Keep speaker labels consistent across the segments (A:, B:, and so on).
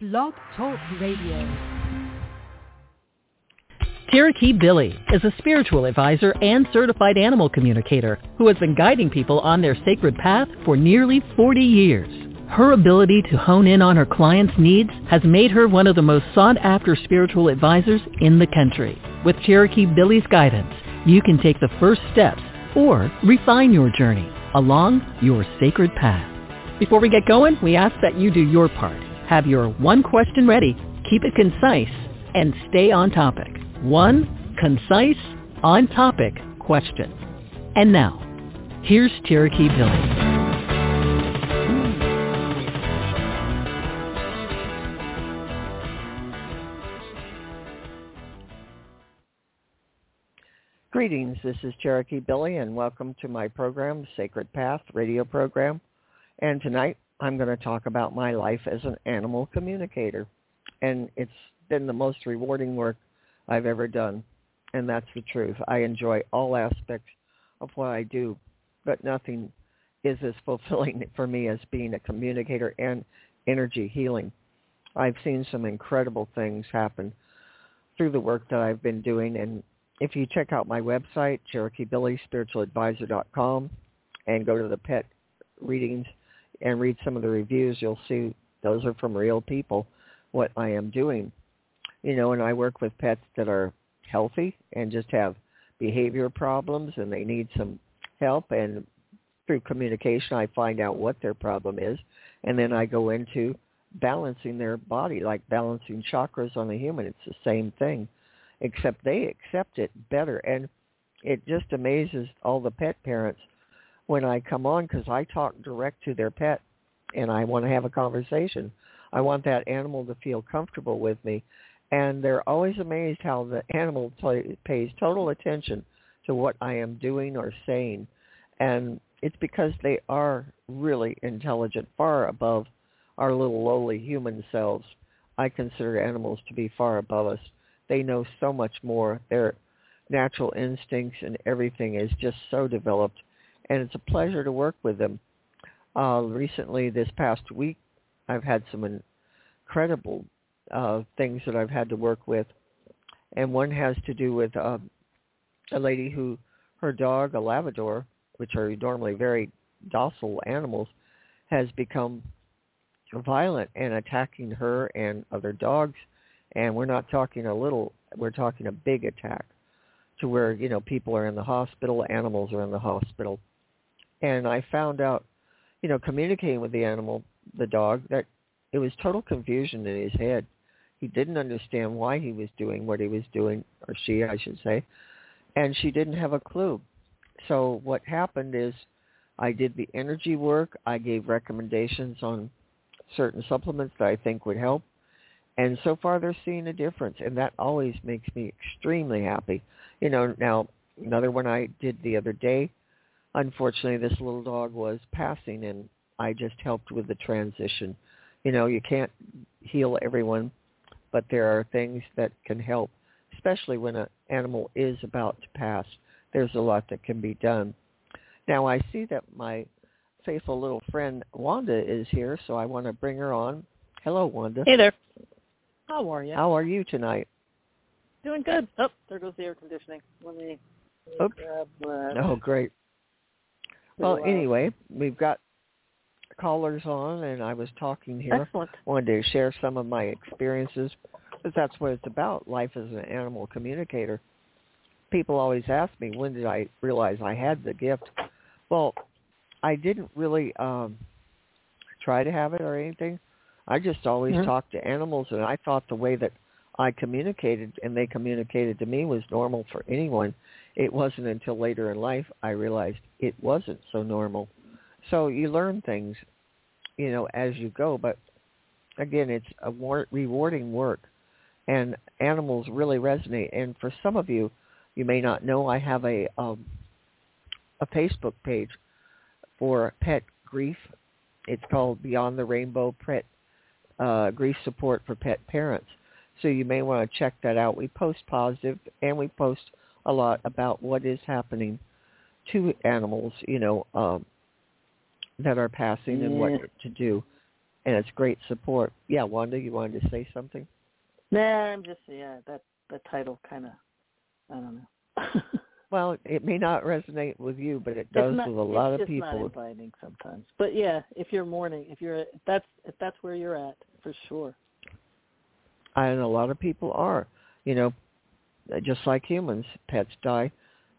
A: Blog Talk Radio.
B: Cherokee Billie is a spiritual advisor and certified animal communicator who has been guiding people on their sacred path for nearly 40 years. Her ability to hone in on her clients' needs has made her one of the most sought-after spiritual advisors in the country. With Cherokee Billie's guidance, you can take the first steps or refine your journey along your sacred path. Before we get going, we ask that you do your part. Have your one question ready, keep it concise, and stay on topic. One concise, on-topic question. And now, here's Cherokee Billie.
C: Greetings, this is Cherokee Billie and welcome to my program, Sacred Path radio program. And tonight I'm going to talk about my life as an animal communicator. And it's been the most rewarding work I've ever done. And that's the truth. I enjoy all aspects of what I do, but nothing is as fulfilling for me as being a communicator and energy healing. I've seen some incredible things happen through the work that I've been doing and if you check out my website, CherokeeBillieSpiritualAdvisor.com, and go to the pet readings and read some of the reviews, you'll see those are from real people, what I am doing. You know, and I work with pets that are healthy and just have behavior problems and they need some help. And through communication, I find out what their problem is. And then I go into balancing their body, like balancing chakras on a human. It's the same thing except they accept it better. And it just amazes all the pet parents when I come on because I talk direct to their pet and I want to have a conversation. I want that animal to feel comfortable with me. And they're always amazed how the animal t- pays total attention to what I am doing or saying. And it's because they are really intelligent, far above our little lowly human selves. I consider animals to be far above us they know so much more. Their natural instincts and everything is just so developed, and it's a pleasure to work with them. Uh, recently, this past week, I've had some incredible uh, things that I've had to work with, and one has to do with uh, a lady who her dog, a Labrador, which are normally very docile animals, has become violent and attacking her and other dogs and we're not talking a little, we're talking a big attack to where, you know, people are in the hospital, animals are in the hospital. And I found out, you know, communicating with the animal, the dog, that it was total confusion in his head. He didn't understand why he was doing what he was doing, or she, I should say, and she didn't have a clue. So what happened is I did the energy work. I gave recommendations on certain supplements that I think would help. And so far they're seeing a difference, and that always makes me extremely happy. You know, now another one I did the other day, unfortunately this little dog was passing, and I just helped with the transition. You know, you can't heal everyone, but there are things that can help, especially when an animal is about to pass. There's a lot that can be done. Now I see that my faithful little friend Wanda is here, so I want to bring her on. Hello, Wanda.
D: Hey there. How are you?
C: How are you tonight?
D: Doing good. Oh, there goes the air conditioning. Let me,
C: Oops.
D: grab that.
C: Oh, great. Well, anyway, we've got callers on, and I was talking here.
D: Excellent.
C: Wanted to share some of my experiences, because that's what it's about. Life as an animal communicator. People always ask me, when did I realize I had the gift? Well, I didn't really um try to have it or anything. I just always
D: Mhm.
C: talked to animals, and I thought the way that I communicated and they communicated to me was normal for anyone. It wasn't until later in life I realized it wasn't so normal. So you learn things, you know, as you go. But again, it's a war- rewarding work, and animals really resonate. And for some of you, you may not know, I have a um, a Facebook page for pet grief. It's called Beyond the Rainbow Pet uh, grief support for pet parents. So you may want to check that out. We post positive and we post a lot about what is happening to animals, you know, um, that are passing and what to do. and it's great support. Yeah, Wanda, you wanted to say something?
D: Nah, I'm just yeah. That the title kind of I don't know.
C: well, it may not resonate with you, but it does
D: not,
C: with a lot of
D: it's
C: people.
D: Not inviting sometimes, but yeah, if you're mourning, if you're if that's if that's where you're at for sure.
C: And a lot of people are, you know, just like humans, pets die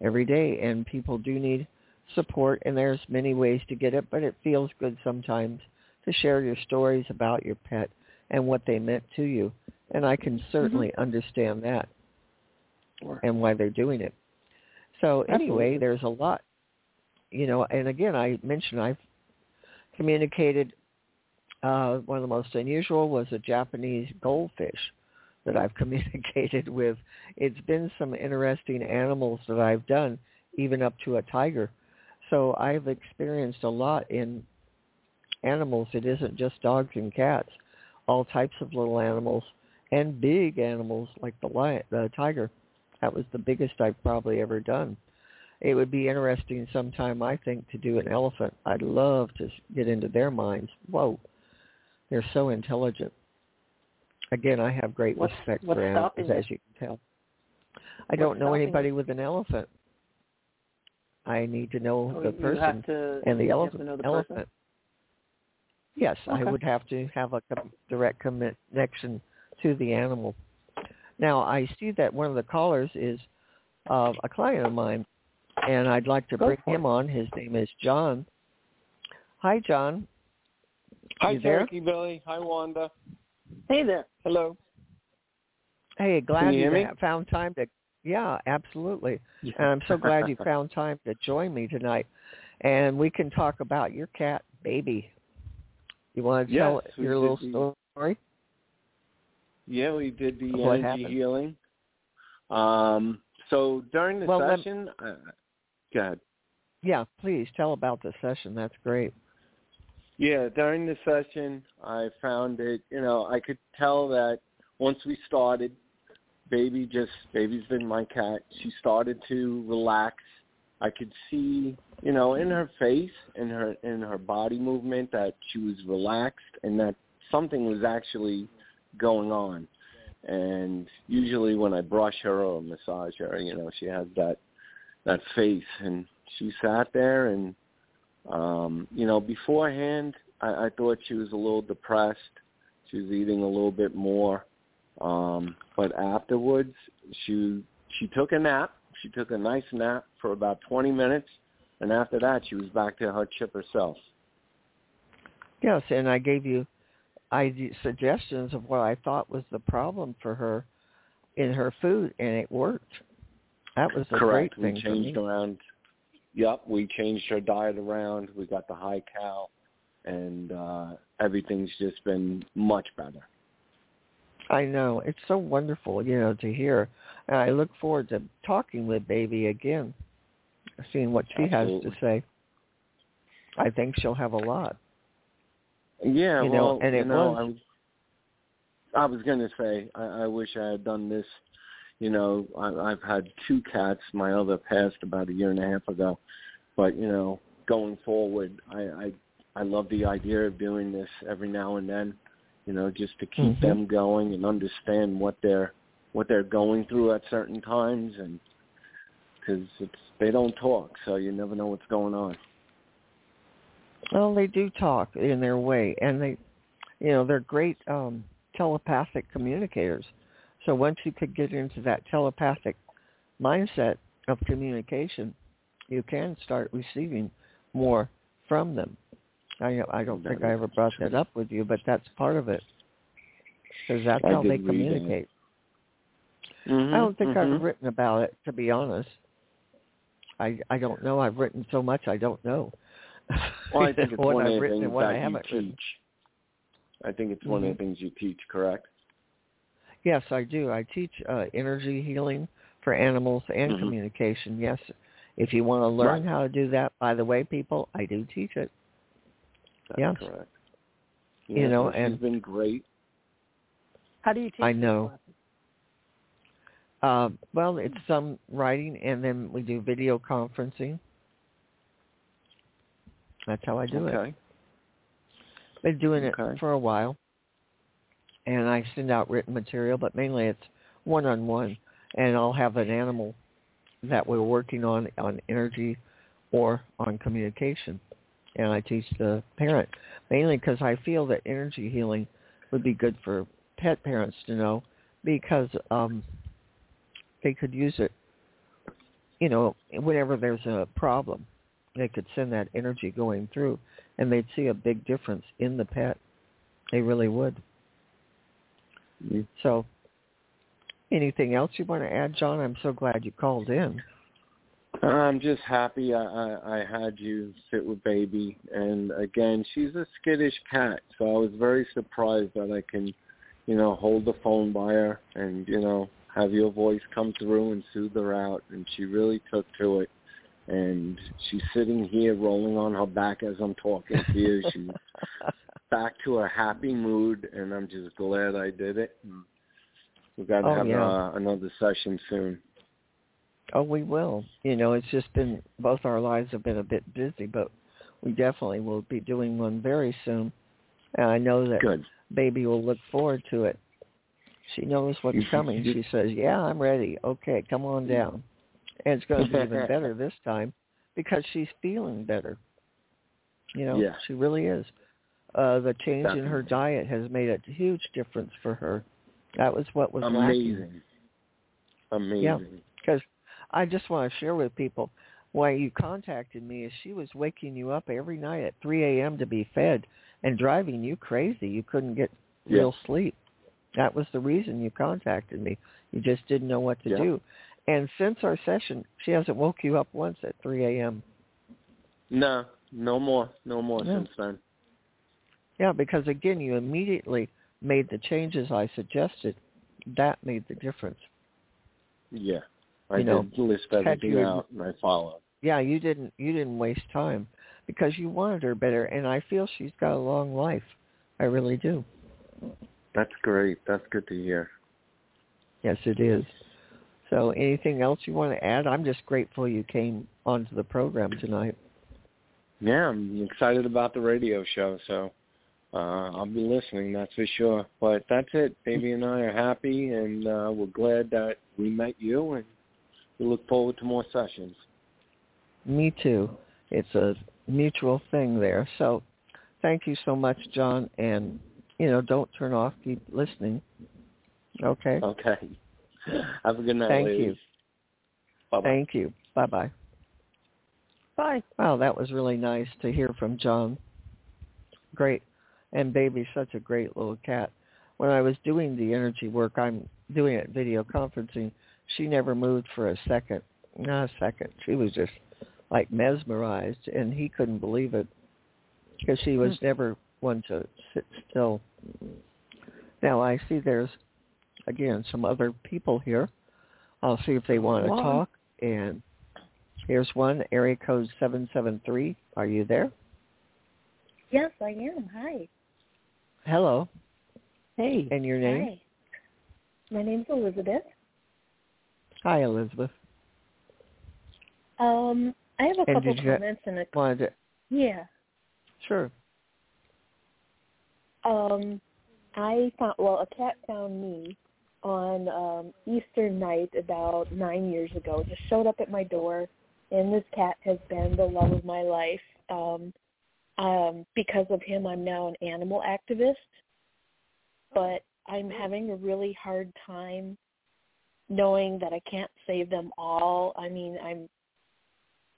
C: every day, and people do need support. And there's many ways to get it, but it feels good sometimes to share your stories about your pet and what they meant to you. And I can certainly mm-hmm. understand that and why they're doing it. So anyway,
D: Absolutely.
C: there's a lot, you know, and again, I mentioned I've communicated, uh, one of the most unusual was a Japanese goldfish that I've communicated with. It's been some interesting animals that I've done, even up to a tiger. So I've experienced a lot in animals. It isn't just dogs and cats, all types of little animals and big animals like the lion, the tiger. That was the biggest I've probably ever done. It would be interesting sometime, I think, to do an elephant. I'd love to get into their minds. Whoa, they're so intelligent. Again, I have great
D: what's,
C: respect
D: what's
C: for animals, as you can tell. I
D: what's
C: don't know anybody
D: it?
C: with an elephant. I need to know
D: oh,
C: the person
D: to,
C: and the elephant.
D: the
C: elephant.
D: Person?
C: Yes,
D: okay.
C: I would have to have a direct connection to the animal. Now, I see that one of the callers is uh, a client of mine, and I'd like to
D: Go
C: bring
D: him
C: on. His name is John. Hi, John.
E: Hi,
C: you there?
E: Turkey Billy. Hi, Wanda.
D: Hey there.
E: Hello.
C: Hey, glad
E: you,
C: you found time to. Yeah, absolutely. And I'm so glad you found time to join me tonight, and we can talk about your cat, baby. You want to tell your little the, story?
E: Yeah, we did the
C: what
E: energy
C: happened?
E: healing. Um, so during the
C: well,
E: session, uh, go ahead.
C: Yeah, please tell about the session. That's great.
E: Yeah, during the session, I found it. You know, I could tell that once we started, baby just baby's been my cat. She started to relax. I could see, you know, in her face, in her in her body movement, that she was relaxed and that something was actually going on. And usually when I brush her or massage her, you know, she has that that face and she sat there and um, you know, beforehand I, I thought she was a little depressed. She was eating a little bit more. Um, but afterwards she she took a nap. She took a nice nap for about twenty minutes and after that she was back to her chipper self.
C: Yes, and I gave you I suggestions of what I thought was the problem for her in her food, and it worked. That was a
E: Correct.
C: great thing
E: we changed around. Yep, we changed her diet around. We got the high cal, and uh, everything's just been much better.
C: I know it's so wonderful, you know, to hear, and I look forward to talking with Baby again, seeing what she
E: Absolutely.
C: has to say. I think she'll have a lot.
E: Yeah,
C: you
E: well,
C: know, and it
E: you know,
C: was.
E: I was, I was going to say, I, I wish I had done this. You know, I, I've had two cats. My other passed about a year and a half ago, but you know, going forward, I, I, I love the idea of doing this every now and then. You know, just to keep
C: Mm-hmm.
E: them going and understand what they're what they're going through at certain times, and because it's they don't talk, so you never know what's going on.
C: Well, they do talk in their way, and they, you know, they're great um, telepathic communicators. So once you could get into that telepathic mindset of communication, you can start receiving more from them. I I don't think I ever brought that up with you, but that's part of it because that's
E: I
C: how they communicate.
E: Mm-hmm,
C: I don't think
E: mm-hmm.
C: I've written about it, to be honest. I I don't know. I've written so much I don't know.
E: Well, I think it's one
C: I've
E: of the
C: written
E: things
C: and what I
E: that you
C: haven't
E: teach.
C: written.
E: I think it's one of the things you teach, correct?
C: Yes, I do. I teach uh, energy healing for animals and
E: Mhm.
C: communication. Yes, if you want to learn
E: Right.
C: how to do that, by the way, people, I do teach it.
E: That's
C: Yes.
E: correct.
C: You know,
E: and she's
C: and-
E: been great.
D: How do you teach
C: I know.
D: classes?
C: Uh, well, it's some writing, and then we do video conferencing. That's how I do it.
E: okay.
C: Been doing it for a while, and I send out written material, but mainly it's one-on-one, and I'll have an animal that we're working on on energy or on communication, and I teach the parent mainly because I feel that energy healing would be good for pet parents to know because um, they could use it, you know, whenever there's a problem, they could send that energy going through, and they'd see a big difference in the pet. They really would.
E: Mm.
C: So, anything else you want to add, John? I'm so glad you called in.
E: I'm just happy I, I, I had you sit with baby, and again, she's a skittish cat, so I was very surprised that I can, you know, hold the phone by her and you know have your voice come through and soothe her out, and she really took to it. And she's sitting here rolling on her back as I'm talking to you. She's back to a happy mood, and I'm just glad I did it. We've got to
C: Oh,
E: have
C: yeah.
E: uh, another session soon.
C: Oh, we will. You know, it's just been both our lives have been a bit busy, but we definitely will be doing one very soon. And I know that
E: Good.
C: baby will look forward to it. She knows what's coming. She says, "Yeah, I'm ready. Okay, come on down." And it's going to be even better this time because she's feeling better. You know,
E: Yeah.
C: she really is. Uh the change in her diet has made a huge difference for her. That was what was lacking.
E: Amazing. Yeah,
C: because I just want to share with people why you contacted me is she was waking you up every night at 3 a.m. to be fed and driving you crazy. You couldn't get
E: Yeah.
C: real sleep. That was the reason you contacted me. You just didn't know what to
E: Yeah.
C: do. And since our session, she hasn't woke you up once at 3 a.m.
E: No, no more. No more
C: Yeah.
E: since then.
C: Yeah, because again, you immediately made the changes I suggested. That made the difference.
E: Yeah. I
C: You know,
E: did list everything
C: you-
E: out and I followed.
C: yeah, you didn't you didn't waste time because you wanted her better and I feel she's got a long life. I really do.
E: That's great. That's good to hear.
C: Yes, it is. So anything else you want to add? I'm just grateful you came onto the program tonight.
E: Yeah, I'm excited about the radio show, so uh I'll be listening, that's for sure. But that's it. Baby and I are happy and uh we're glad that we met you and we look forward to more sessions.
C: Me too. It's a mutual thing there. So thank you so much, John, and you know, don't turn off, keep listening. Okay?
E: Okay. Have a good night,
C: Thank
E: ladies.
C: you.
E: Bye bye.
C: Thank you. Bye-bye.
D: Bye.
C: Wow, that was really nice to hear from John. Great. And baby's such a great little cat. When I was doing the energy work, I'm doing it video conferencing, she never moved for a second. Not a second. She was just like mesmerized and he couldn't believe it because she was hmm. never one to sit still. Now I see there's again some other people here. I'll see if they want to talk and Here's one, area code 773. Are you there?
F: Yes, I am. Hi.
C: Hello.
D: Hey.
C: And your name?
F: Hi. My name's Elizabeth.
C: Hi, Elizabeth.
F: Um, I have a
C: And
F: couple comments and a
C: Wanted
F: yeah.
C: sure.
F: Um, I found well, a cat found me on um Easter night about nine years ago. Just showed up at my door, and this cat has been the love of my life. Um, um, because of him, I'm now an animal activist, but I'm having a really hard time knowing that I can't save them all. I mean, I'm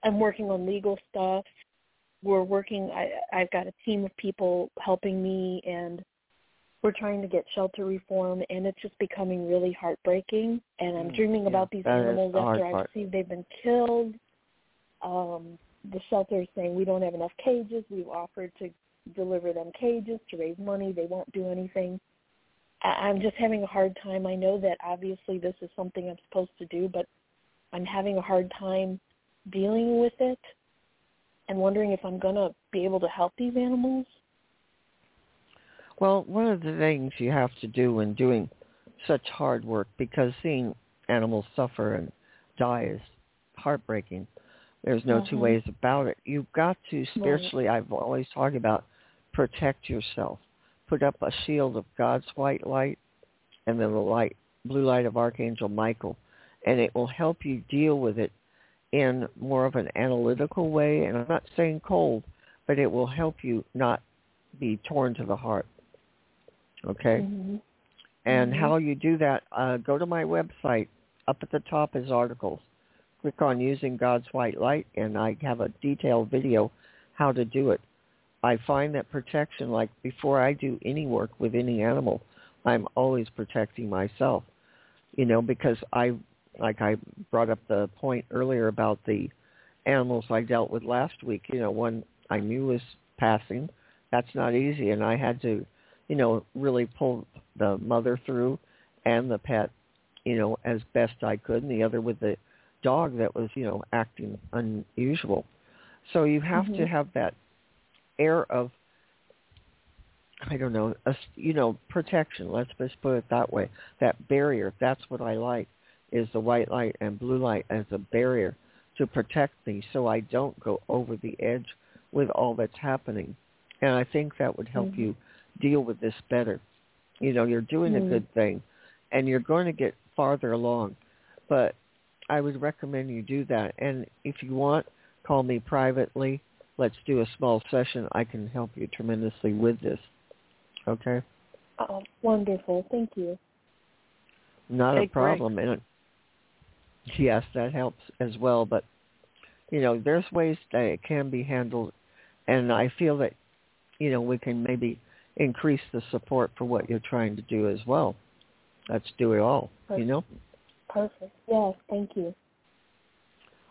F: I'm working on legal stuff. We're working. I, I've got a team of people helping me, and we're trying to get shelter reform, and it's just becoming really heartbreaking. And I'm
C: Mm,
F: dreaming
C: yeah,
F: about these animals after
C: I
F: see they've been killed. Um, the shelter is saying we don't have enough cages. We've offered to deliver them cages to raise money. They won't do anything. I- I'm just having a hard time. I know that obviously this is something I'm supposed to do, but I'm having a hard time dealing with it and wondering if I'm going to be able to help these animals.
C: Well, one of the things you have to do when doing such hard work, because seeing animals suffer and die is heartbreaking. There's no two
F: Mhm.
C: ways about it. You've got to spiritually. I've always talked about protect yourself. Put up a shield of God's white light and then the light, blue light of Archangel Michael, and it will help you deal with it in more of an analytical way. And I'm not saying cold, but it will help you not be torn to the heart. Okay?
F: Mm-hmm.
C: And
F: Mhm.
C: how you do that, uh, go to my website. Up at the top is articles. Click on using God's white light, and I have a detailed video how to do it. I find that protection, like before I do any work with any animal, I'm always protecting myself. You know, because I, like I brought up the point earlier about the animals I dealt with last week. You know, one I knew was passing. That's not easy, and I had to, you know, really pull the mother through and the pet, you know, as best I could, and the other with the dog that was, you know, acting unusual. So you have to
F: Mhm.
C: have that air of, I don't know, a, you know, protection. Let's just put it that way. That barrier. That's what I like, is the white light and blue light as a barrier to protect me, so I don't go over the edge with all that's happening. And I think that would help
F: Mhm.
C: you deal with this better. You know, you're doing
F: Mm.
C: a good thing, and you're going to get farther along. But I would recommend you do that. And if you want, call me privately. Let's do a small session. I can help you tremendously with this. Okay?
F: Oh, wonderful. Thank you.
C: Not
D: Hey,
C: a problem. And yes, that helps as well. But you know, there's ways that it can be handled, and I feel that you know we can maybe increase the support for what you're trying to do as well. Let's do it all. You know.
F: Perfect. Yes, thank you.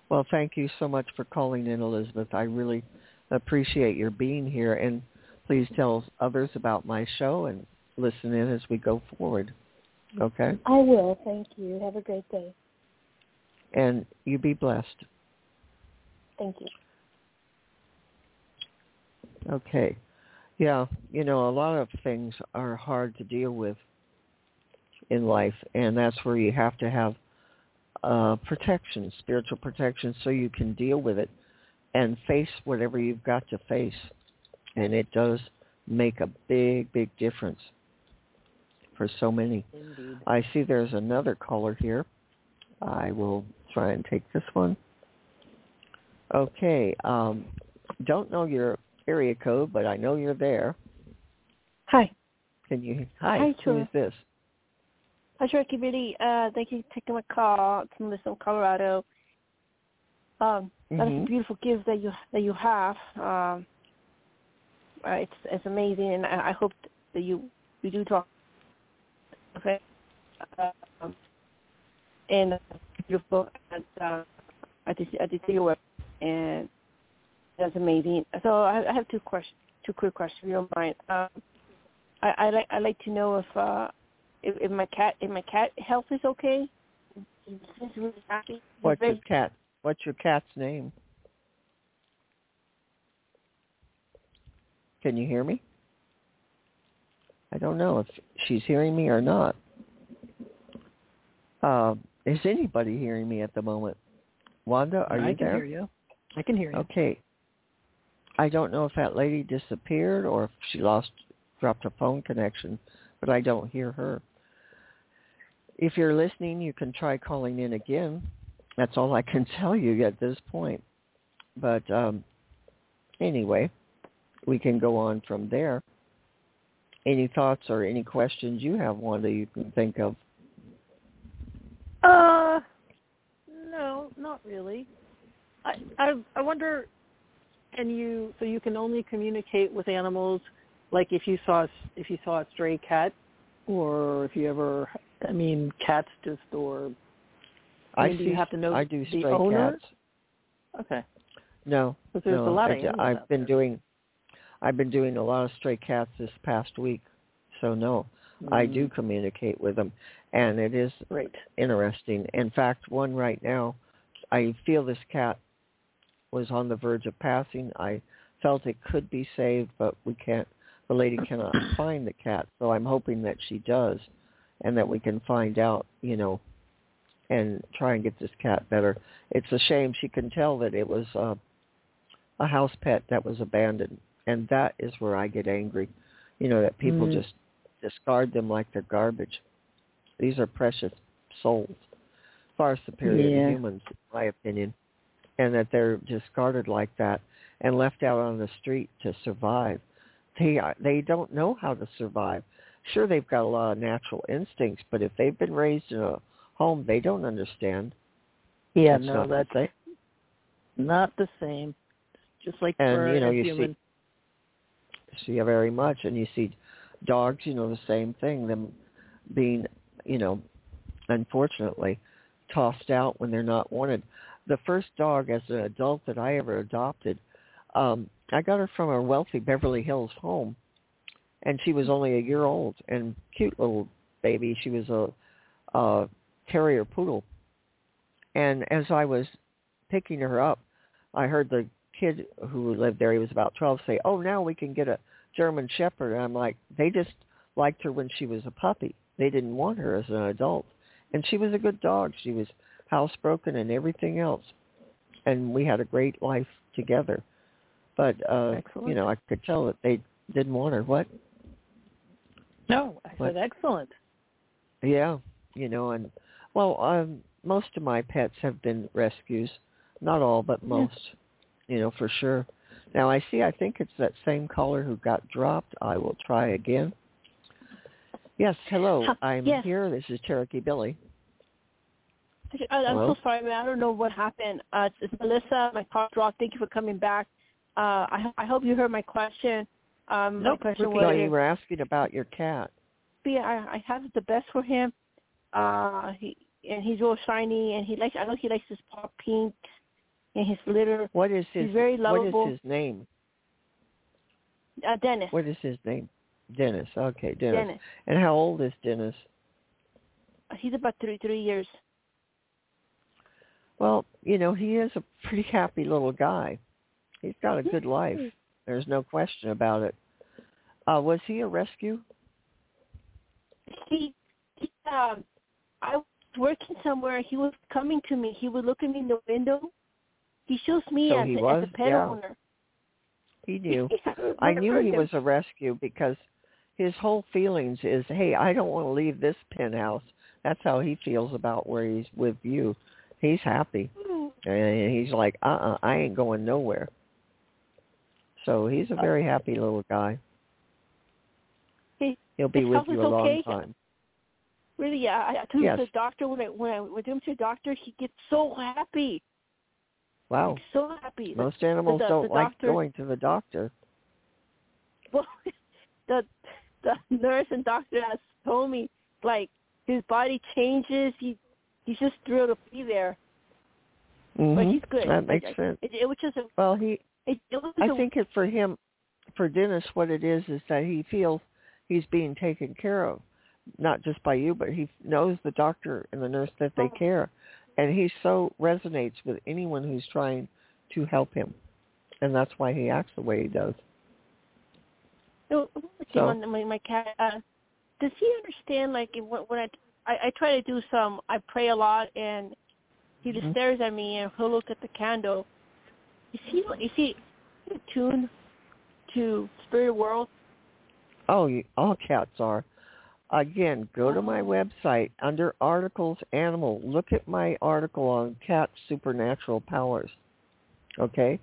C: Well, thank you so much for calling in, Elizabeth. I really appreciate your being here, and please tell others about my show and listen in as we go forward. Okay?
F: I will. Thank you. Have a great day.
C: And you be blessed.
F: Thank you.
C: Okay. Yeah, you know, a lot of things are hard to deal with in life, and that's where you have to have uh, protection, spiritual protection, so you can deal with it and face whatever you've got to face. And it does make a big, big difference for so many.
D: Indeed.
C: I see there's another caller here. I will try and take this one. Okay. Um, don't know your area code, but I know you're there.
G: Hi.
C: Can you? Hi.
G: Hi,
C: who
G: Troy.
C: is this?
G: Hi, Sharky Biddy. Uh, thank you for taking my call. It's Melissa from Colorado. Um, that is a beautiful gift that you that you have. Um, uh, it's it's amazing, and I, I hope that you we do talk. Okay. Um, and beautiful at uh, at the at the theater web, and that's amazing. So I, I have two questions, two quick questions. If you don't mind. Um, I I like I like to know if uh if, if my cat if my cat health is okay. He's really happy.
C: What's your cat? What's your cat's name? Can you hear me? I don't know if she's hearing me or not. Uh, is anybody hearing me at the moment? Wanda, are
D: I
C: you there?
D: I can hear you. I can hear you.
C: Okay. I don't know if that lady disappeared or if she lost, dropped a phone connection, but I don't hear her. If you're listening, you can try calling in again. That's all I can tell you at this point. But um, anyway, we can go on from there. Any thoughts or any questions you have, Wanda, you can think of?
D: Uh, no, not really. I I I wonder. Can you so you can only communicate with animals, like if you saw if you saw a stray cat, or if you ever I mean cats just or I
C: I
D: mean, do
C: see.
D: you have to know
C: I do
D: the
C: stray
D: owner?
C: cats.
D: Okay,
C: No,
D: there's
C: no,
D: a lot
C: I,
D: of
C: I've been
D: there.
C: doing I've been doing a lot of stray cats this past week. So no, I do
D: Mm,
C: communicate with them and it is
D: Great.
C: interesting. In fact, one right now, I feel this cat was on the verge of passing. I felt it could be saved, but we can't the lady cannot find the cat. So I'm hoping that she does and that we can find out, you know, and try and get this cat better. It's a shame she can tell that it was uh, a house pet that was abandoned and that is where I get angry. You know that people
D: Mm.
C: just discard them like they're garbage. These are precious souls, far superior
D: Yeah.
C: to humans, in my opinion, and that they're discarded like that and left out on the street to survive. They are, they don't know how to survive. Sure, they've got a lot of natural instincts, but if they've been raised in a home they don't understand,
D: Yeah,
C: it's
D: no,
C: not the
D: that's
C: same.
D: not the same. Just like
C: And,
D: for
C: you know, you see-
D: human.
C: see it very much and you see dogs you know the same thing them being you know unfortunately tossed out when they're not wanted the first dog as an adult that i ever adopted um i got her from a wealthy beverly hills home and she was only a year old and cute little baby she was a a terrier poodle and as i was picking her up i heard the kid who lived there, he was about 12, say, oh, now we can get a German Shepherd. And I'm like, they just liked her when she was a puppy. They didn't want her as an adult. And she was a good dog. She was housebroken and everything else. And we had a great life together. But, uh,
D: Excellent.
C: you know, I could tell that they didn't want her. What?
D: No, I
C: What?
D: said excellent.
C: Yeah, you know, and well, um, most of my pets have been rescues. Not all, but most. You know, for sure. Now I see. I think it's that same caller who got dropped. I will try again. Yes, hello.
G: Huh,
C: I'm
G: yes.
C: here. This is Cherokee Billie.
G: I, I'm
C: Hello?
G: so sorry, man. I don't know what happened. Uh, it's, it's Melissa. My call dropped. Thank you for coming back. Uh, I, I hope you heard my question. Um,
D: Nope,
G: question
D: repeat
C: No,
G: was,
C: you were asking about your cat.
G: yeah, I, I have the best for him. Uh, he and he's real shiny, and he likes. I know he likes his paw pink and his litter.
C: What is his?
G: He's very lovable.
C: What is his name?
G: Uh, Dennis.
C: What is his name? Dennis. Okay, Dennis.
G: Dennis.
C: And how old is Dennis?
G: He's about three three years.
C: Well, you know, he is a pretty happy little guy. He's got a good life. There's no question about it. Uh, was he a rescue?
G: He, he um, I was working somewhere. He was coming to me. He would look at me in the window. He shows me
C: So
G: as,
C: he
G: a,
C: was?
G: as a pet
C: Yeah.
G: owner.
C: He knew.
G: Yeah,
C: I knew he
G: him.
C: was a rescue because his whole feelings is, hey, I don't want to leave this penthouse. That's how he feels about where he's with you. He's happy. And he's like, uh-uh, I ain't going nowhere. So he's a very happy little guy.
G: He-
C: He'll be with you a long
G: okay.
C: time.
G: Really, yeah. I, I took him
C: Yes.
G: to the doctor when I when I went him to the doctor. He gets so happy,
C: Wow.
G: so happy.
C: Most animals
G: the-
C: don't
G: the
C: like
G: doctor-
C: going to the doctor.
G: well, the the nurse and doctor has told me like his body changes. He he's just thrilled to be there, but
C: Mhm.
G: he's good.
C: That
G: Like,
C: makes sense.
G: It, it was just a
C: Well, he
G: it, it
C: I
G: a,
C: think it for him, for Dennis, what it is is that he feels he's being taken care of, not just by you, but he knows the doctor and the nurse that they care, and he so resonates with anyone who's trying to help him, and that's why he acts the way he does.
G: So,
C: So-
G: my my cat. Uh, does he understand? Like when, when I, I I try to do some, I pray a lot, and he just
C: Mhm.
G: stares at me, and he'll look at the candle. Is he is he attuned to spirit world?
C: Oh, all cats are. Again, go to my oh. website under articles animal. Look at my article on cat supernatural powers. Okay?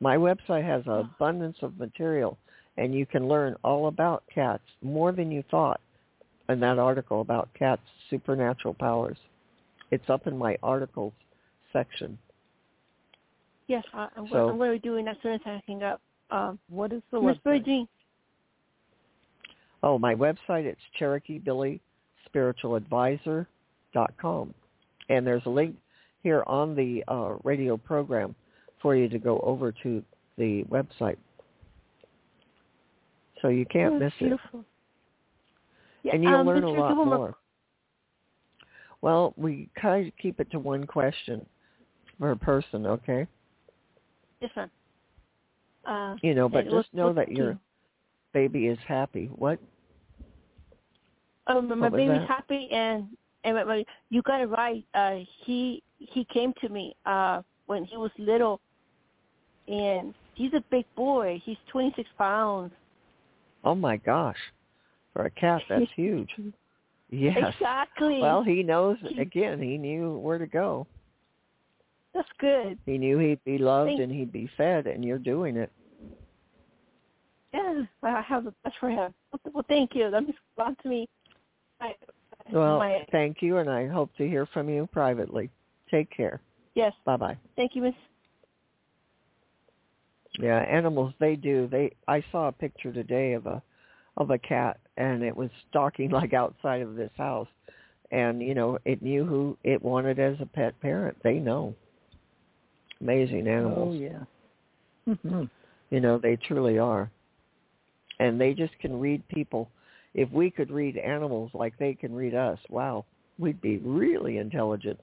C: My website has an abundance of material and you can learn all about cats more than you thought in that article about cats supernatural powers. It's up in my articles section.
G: Yes, I, I'm,
C: So-
G: I'm going to be doing as soon as I hang up. Um,
D: What is the
G: Miss
D: website?
G: Virgin,
C: Oh, my website, it's Cherokee Billie Spiritual Advisor dot com. And there's a link here on the uh, radio program for you to go over to the website. So you can't
G: oh,
C: miss it.
G: beautiful. Yeah,
C: And you'll
G: um,
C: learn a lot
G: Gilmore,
C: more. Well, we kind of keep it to one question per person, okay?
G: Yes, ma'am. Uh,
C: You know, but
G: and what's-
C: just know
G: what's
C: that your
G: key?
C: baby is happy. What?
G: Um, my
C: What was
G: baby's
C: that?
G: happy, and and my, my, you got it right. Uh, he he came to me uh, when he was little, and he's a big boy. He's 26 pounds.
C: Oh my gosh. For a cat, that's huge. Yes.
G: Exactly.
C: Well, he knows again, he knew where to go.
G: That's good.
C: He knew he'd be loved
G: Thank-
C: and he'd be fed and you're doing it.
G: Yes, I have the best for him. Well, thank you. That means a lot to me. I,
C: Well,
G: my,
C: thank you and I hope to hear from you privately. Take care.
G: yes,
C: Bye-bye.
G: thank you, Miss.
C: Yeah, animals they do. They I saw a picture today of a of a cat and it was stalking like outside of this house and you know, it knew who it wanted as a pet parent. They know. Amazing animals.
D: Oh yeah. hmm
C: You know, they truly are. And they just can read people. If we could read animals like they can read us, wow, we'd be really intelligent.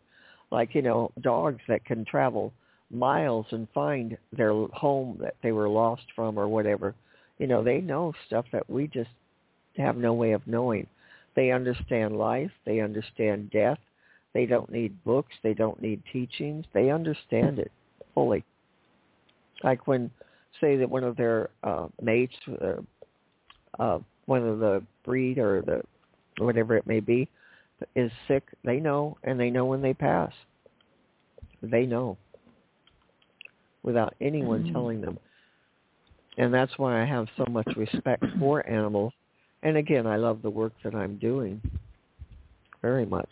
C: Like, you know, dogs that can travel miles and find their home that they were lost from or whatever. You know, they know stuff that we just have no way of knowing. They understand life. They understand death. They don't need books. They don't need teachings. They understand it fully. Like when, say that one of their uh, mates, uh, uh, one of the breed or the whatever it may be, is sick, they know, and they know when they pass. They know without anyone
D: Mhm.
C: telling them. And that's why I have so much respect for animals. And again, I love the work that I'm doing very much.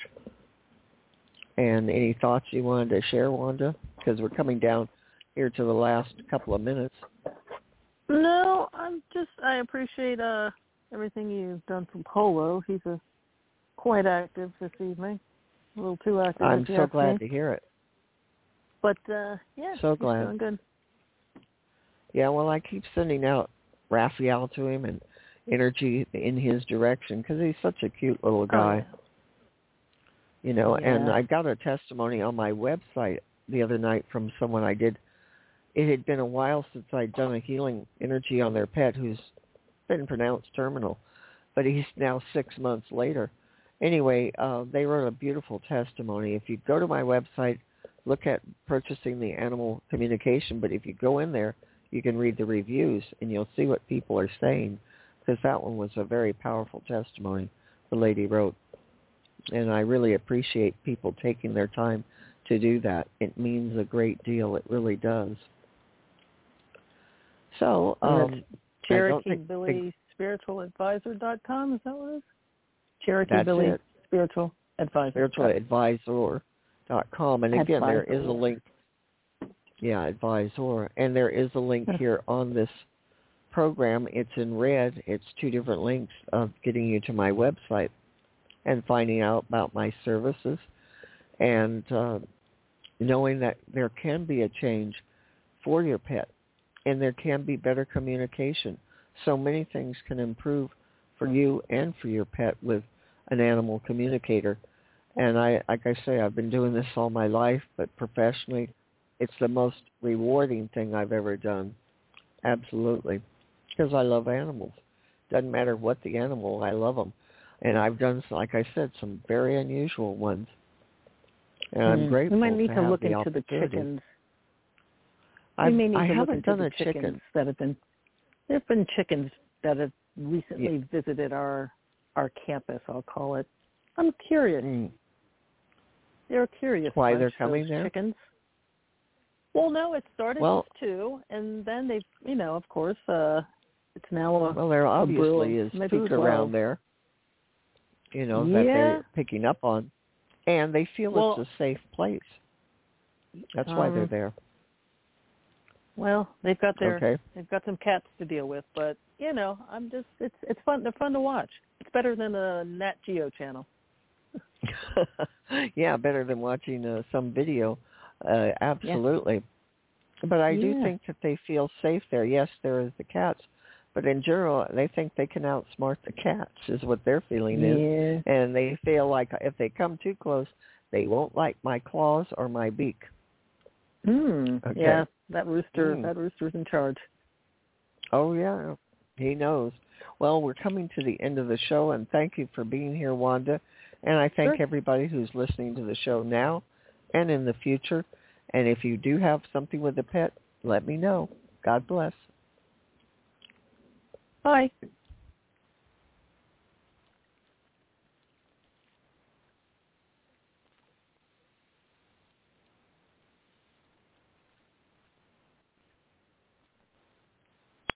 C: And any thoughts you wanted to share, Wanda? Because we're coming down here to the last couple of minutes.
D: No, I'm just I appreciate uh everything you've done for Polo. He's a quite active this evening. A little too active.
C: I'm so glad
D: me.
C: to hear it.
D: But uh yeah,
C: So glad.
D: doing good.
C: Yeah, well, I keep sending out Raphael to him and energy in his direction because he's such a cute little guy.
D: Oh,
C: you know and
D: Yeah.
C: i got a testimony on my website the other night from someone i did. It had been a while since i'd done a healing energy on their pet who's been pronounced terminal but he's now six months later. Anyway uh they wrote a beautiful testimony. If you go to my website look at purchasing the animal communication but if you go in there you can read the reviews and you'll see what people are saying because that one was a very powerful testimony the lady wrote. And I really appreciate people taking their time to do that. It means a great deal. It really does. So, um,
D: that's
C: I don't think-
D: CherokeeBillieSpiritualAdvisor.com, is that what it is?
C: That's
D: Cherokee Billie
C: it.
D: Spiritual Advisor.
C: spiritualadvisor.com. And again, there is a link. Yeah, advisor. And there is a link here on this program. It's in red. It's two different links of getting you to my website and finding out about my services and uh, knowing that there can be a change for your pet and there can be better communication. So many things can improve for you and for your pet with an animal communicator. And I, like I say, I've been doing this all my life, but professionally, it's the most rewarding thing I've ever done. Absolutely. Because I love animals. Doesn't matter what the animal, I love them. And I've done, like I said, some very unusual ones. And I'm
D: Mm.
C: grateful
D: We might need
C: to,
D: to, look
C: the
D: into the chickens. We may need
C: I
D: to look
C: haven't
D: into
C: done
D: the chickens
C: chicken.
D: that have been. There have been chickens that have recently visited our our campus. I'll call it. I'm curious.
C: Mm.
D: They're curious.
C: Why they're coming there?
D: Chickens. Well, no, it started
C: Well-
D: with two, and then they, you know, of course, uh it's now a
C: Well, there obviously is food
D: 12.
C: around there, you know, that they're picking up on. And they feel
D: Well-
C: it's a safe place. That's why they're
D: Um,
C: there.
D: Well, they've got their
C: Okay.
D: they've got some cats to deal with, but you know, I'm just it's it's fun. They're fun to watch. It's better than a Nat Geo channel.
C: yeah, better than watching uh, some video. Uh, absolutely. But I do think that they feel safe there. Yes, there is the cats, but in general, they think they can outsmart the cats. Is what their feeling is,
D: Yeah.
C: and they feel like if they come too close, they won't like my claws or my beak.
D: Hmm.
C: Okay.
D: Yeah, that rooster.
C: Mm.
D: That rooster's in charge.
C: Oh yeah, he knows. Well, we're coming to the end of the show, and thank you for being here, Wanda. And I thank
D: Sure.
C: everybody who's listening to the show now and in the future. And if you do have something with a pet, let me know God bless.
D: Bye.